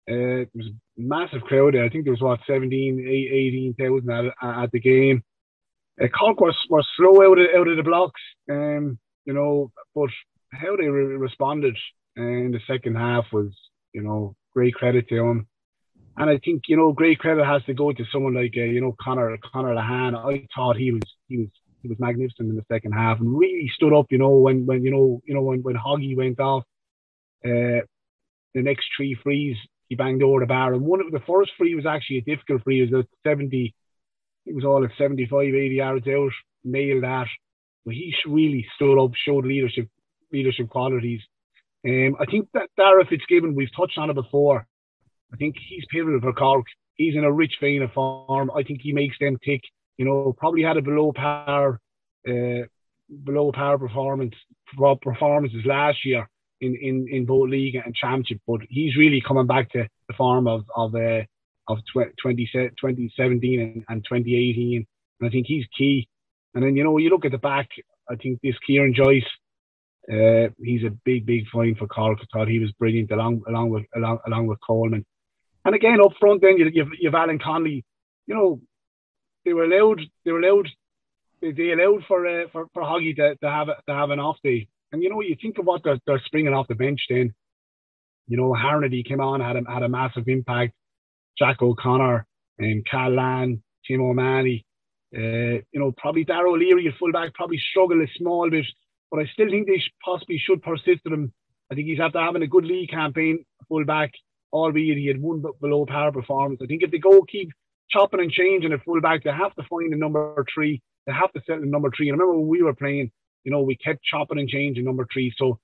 Uh, it was a massive crowd. There. I think there was what 17, 18,000 at, at the game. Uh, Cork was, was slow out of, out of the blocks, um, you know, but how they re- responded in the second half was, you know, great credit to them. And I think you know great credit has to go to someone like uh, you know Conor Conor Lehane. I thought he was he was he was magnificent in the second half and really stood up. You know when when you know you know when when Hoggy went off, uh, the next three frees he banged over the bar. And one of the first free was actually a difficult free. It was at seventy. It was all at 75, 80 yards out. Nailed that. But he really stood up, showed leadership leadership qualities. Um, I think that Darragh Fitzgibbon, we've touched on it before. I think he's pivotal for Cork. He's in a rich vein of form. I think he makes them tick. You know, probably had a below par, uh, below par performance performances last year in, in, in both league and championship, but he's really coming back to the form of of uh, of 20, 2017 and, and 2018. And I think he's key. And then you know, you look at the back. I think this Ciarán Joyce, uh, he's a big, big find for Cork. I thought he was brilliant along along with along along with Coleman. And again, up front, then you, you've, you've Alan Connolly. You know, they were allowed. They were allowed. They, they allowed for uh, for for Hoggy to, to have a, to have an off day. And you know, you think of what they're, they're springing off the bench. Then, you know, Harnedy came on, had a, had a massive impact. Jack O'Connor and Cal Lan, Tim O'Mahony. Uh, you know, probably Darrow O'Leary at fullback probably struggled a small bit, but I still think they sh- possibly should persist with him. I think he's after having a good league campaign, fullback albeit he had one below par performance. I think if they go keep chopping and changing at fullback, they have to find a number three. They have to settle the number three. And I remember when we were playing, you know, we kept chopping and changing number three. So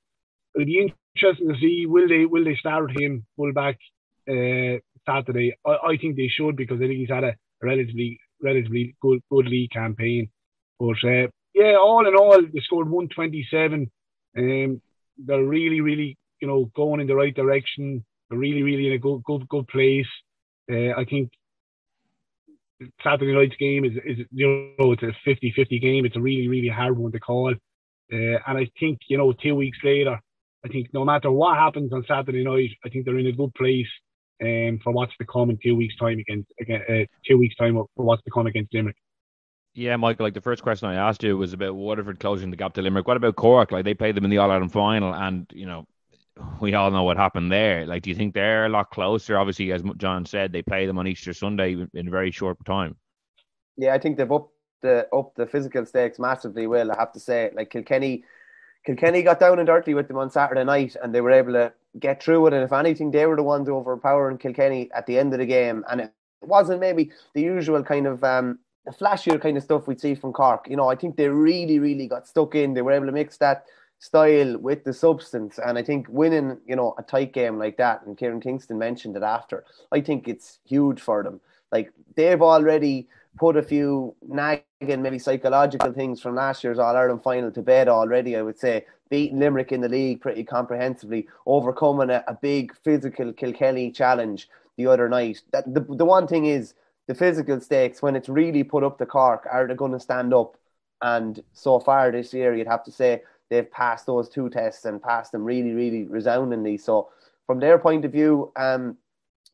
it'll be interesting to see will they will they start him fullback uh, Saturday. I, I think they should because I think he's had a relatively relatively good good league campaign. But uh, yeah, all in all, they scored 127. Um, they're really, really, you know, going in the right direction They're really, really in a good, good, good place. Uh, I think Saturday night's game is, is you know it's a 50-50 game. It's a really, really hard one to call. Uh, and I think you know two weeks later, I think no matter what happens on Saturday night, I think they're in a good place um, for what's to come in two weeks' time against again uh, two weeks' time for what's to come against Limerick. Yeah, Michael. Like the first question I asked you was about Waterford closing the gap to Limerick. What about Cork? Like they played them in the All Ireland final, and you know we all know what happened there. Like, do you think they're a lot closer? Obviously, as John said, they play them on Easter Sunday in a very short time. Yeah, I think they've upped the up the physical stakes massively. Will I have to say, like Kilkenny, Kilkenny got down and dirty with them on Saturday night, and they were able to get through it. And if anything, they were the ones overpowering Kilkenny at the end of the game. And it wasn't maybe the usual kind of um, flashier kind of stuff we'd see from Cork. You know, I think they really, really got stuck in. They were able to mix that style with the substance. And I think winning, you know, a tight game like that, and Kieran Kingston mentioned it after, I think it's huge for them. Like they've already put a few nagging, maybe psychological things from last year's All Ireland final to bed already, I would say. Beating Limerick in the league pretty comprehensively, overcoming a, a big physical Kilkenny challenge the other night. That the, the one thing is the physical stakes when it's really put up the Cork, are they going to stand up? And so far this year, you'd have to say they've passed those two tests and passed them really, really resoundingly. So from their point of view, um,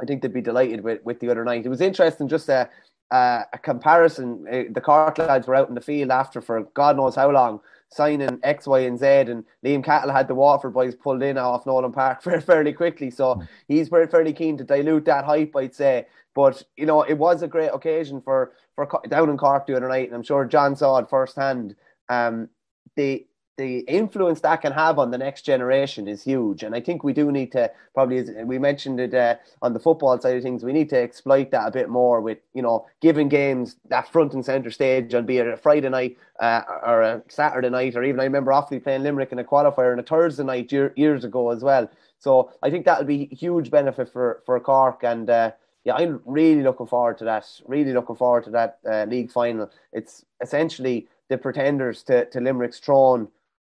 I think they'd be delighted with, with the other night. It was interesting, just a, a, a comparison. Uh, the Cork lads were out in the field after for God knows how long, signing X, Y, and Z, and Liam Cahill had the Waterford boys pulled in off Nolan Park fairly quickly. So he's very, fairly keen to dilute that hype, I'd say. But you know, it was a great occasion for for down in Cork the other night, and I'm sure John saw it firsthand. Um, they the influence that can have on the next generation is huge. And I think we do need to probably, as we mentioned it uh, on the football side of things, we need to exploit that a bit more with, you know, giving games that front and centre stage on be it a Friday night uh, or a Saturday night, or even I remember Offaly playing Limerick in a qualifier on a Thursday night year, years ago as well. So I think that'll be huge benefit for, for Cork. And uh, yeah, I'm really looking forward to that. Really looking forward to that uh, league final. It's essentially the pretenders to, to Limerick's throne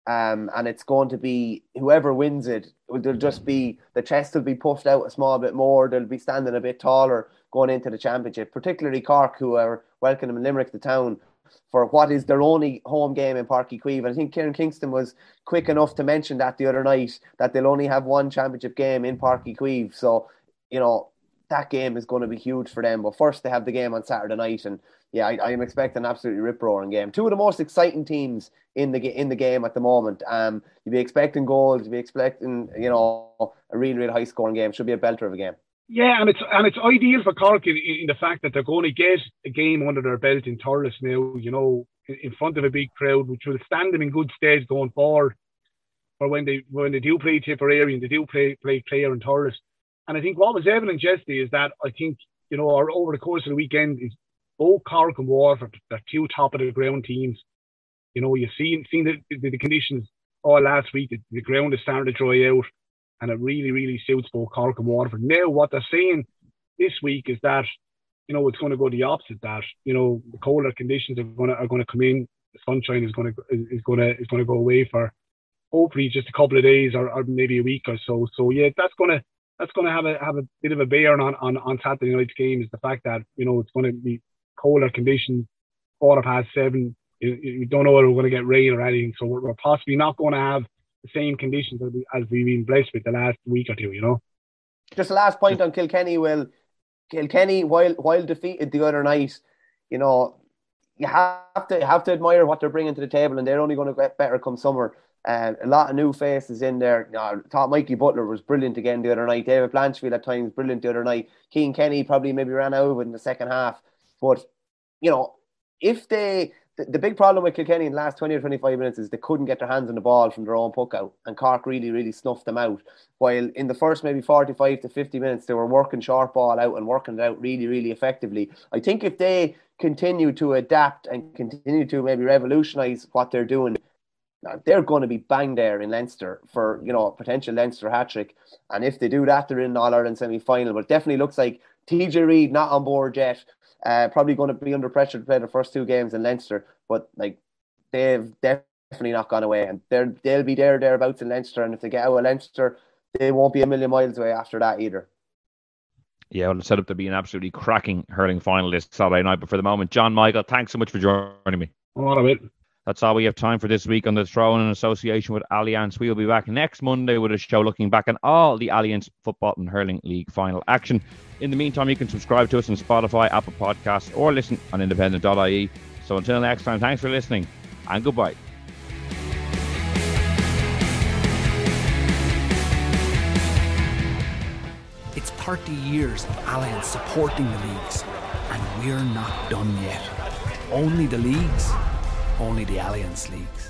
um, and it's going to be whoever wins it. There'll just be the chest will be puffed out a small bit more. They'll be standing a bit taller going into the championship. Particularly Cork, who are welcoming Limerick to town. for what is their only home game in Páirc Uí Chaoimh. I think Kieran Kingston was quick enough to mention that the other night that they'll only have one championship game in Páirc Uí Chaoimh. So, you know, that game is going to be huge for them. But first, they have the game on Saturday night, and yeah, I, I am expecting an absolutely rip roaring game. Two of the most exciting teams in the in the game at the moment. Um, you'd be expecting goals, you'd be expecting you know a really really high scoring game. Should be a belter of a game. Yeah, and it's and it's ideal for Cork in, in the fact that they're going to get a game under their belt in Thurles now. You know, in front of a big crowd, which will stand them in good stead going forward. Or when they when they do play Tipperary and they do play play Clare and Thurles. And I think what was evident yesterday is that I think, you know, or over the course of the weekend is both Cork and Waterford, they're two top of the ground teams. You know, you've seen seen the, the, the conditions all last week, the, the, ground is starting to dry out and it really, really suits both Cork and Waterford. Now what they're saying this week is that, you know, it's going to go the opposite, that, you know, the colder conditions are gonna are gonna come in, the sunshine is gonna is gonna is gonna go away for hopefully just a couple of days or, or maybe a week or so. So yeah, that's gonna that's going to have a have a bit of a bearing on, on, on Saturday night's game is the fact that you know it's going to be colder conditions, quarter past seven. You, you don't know whether we're going to get rain or anything, so we're, we're possibly not going to have the same conditions as, we, as we've been blessed with the last week or two. You know. Just a last point on Kilkenny. Will Kilkenny, while while defeated the other night, you know, you have to you have to admire what they're bringing to the table, and they're only going to get better come summer. Um, a lot of new faces in there. I thought Mikey Butler was brilliant again the other night. David Blanchfield at times brilliant the other night. Cian Kenny probably maybe ran out of it in the second half. But, you know, if they the, the big problem with Kilkenny in the last 20 or 25 minutes is they couldn't get their hands on the ball from their own puck out. And Cork really, really snuffed them out. While in the first maybe 45 to 50 minutes, they were working short ball out and working it out really, really effectively. I think if they continue to adapt and continue to maybe revolutionise what they're doing, they're going to be bang there in Leinster for you know potential Leinster hat trick, and if they do that, they're in All Ireland semi final. But definitely looks like TJ Reid not on board yet. Uh, probably going to be under pressure to play the first two games in Leinster, but like they've definitely not gone away, and they're they'll be there thereabouts in Leinster. And if they get out of Leinster, they won't be a million miles away after that either. Yeah, well, it's set up to be an absolutely cracking hurling final this Saturday night. But for the moment, John Michael, thanks so much for joining me. All of it. That's all we have time for this week on the Throw-In in association with Allianz. We will be back next Monday with a show looking back on all the Allianz Football and Hurling League final action. In the meantime, you can subscribe to us on Spotify, Apple Podcasts, or listen on independent.ie. So until next time, thanks for listening and goodbye. It's 30 years of Allianz supporting the leagues, and we're not done yet. Only the leagues only the Allianz leagues.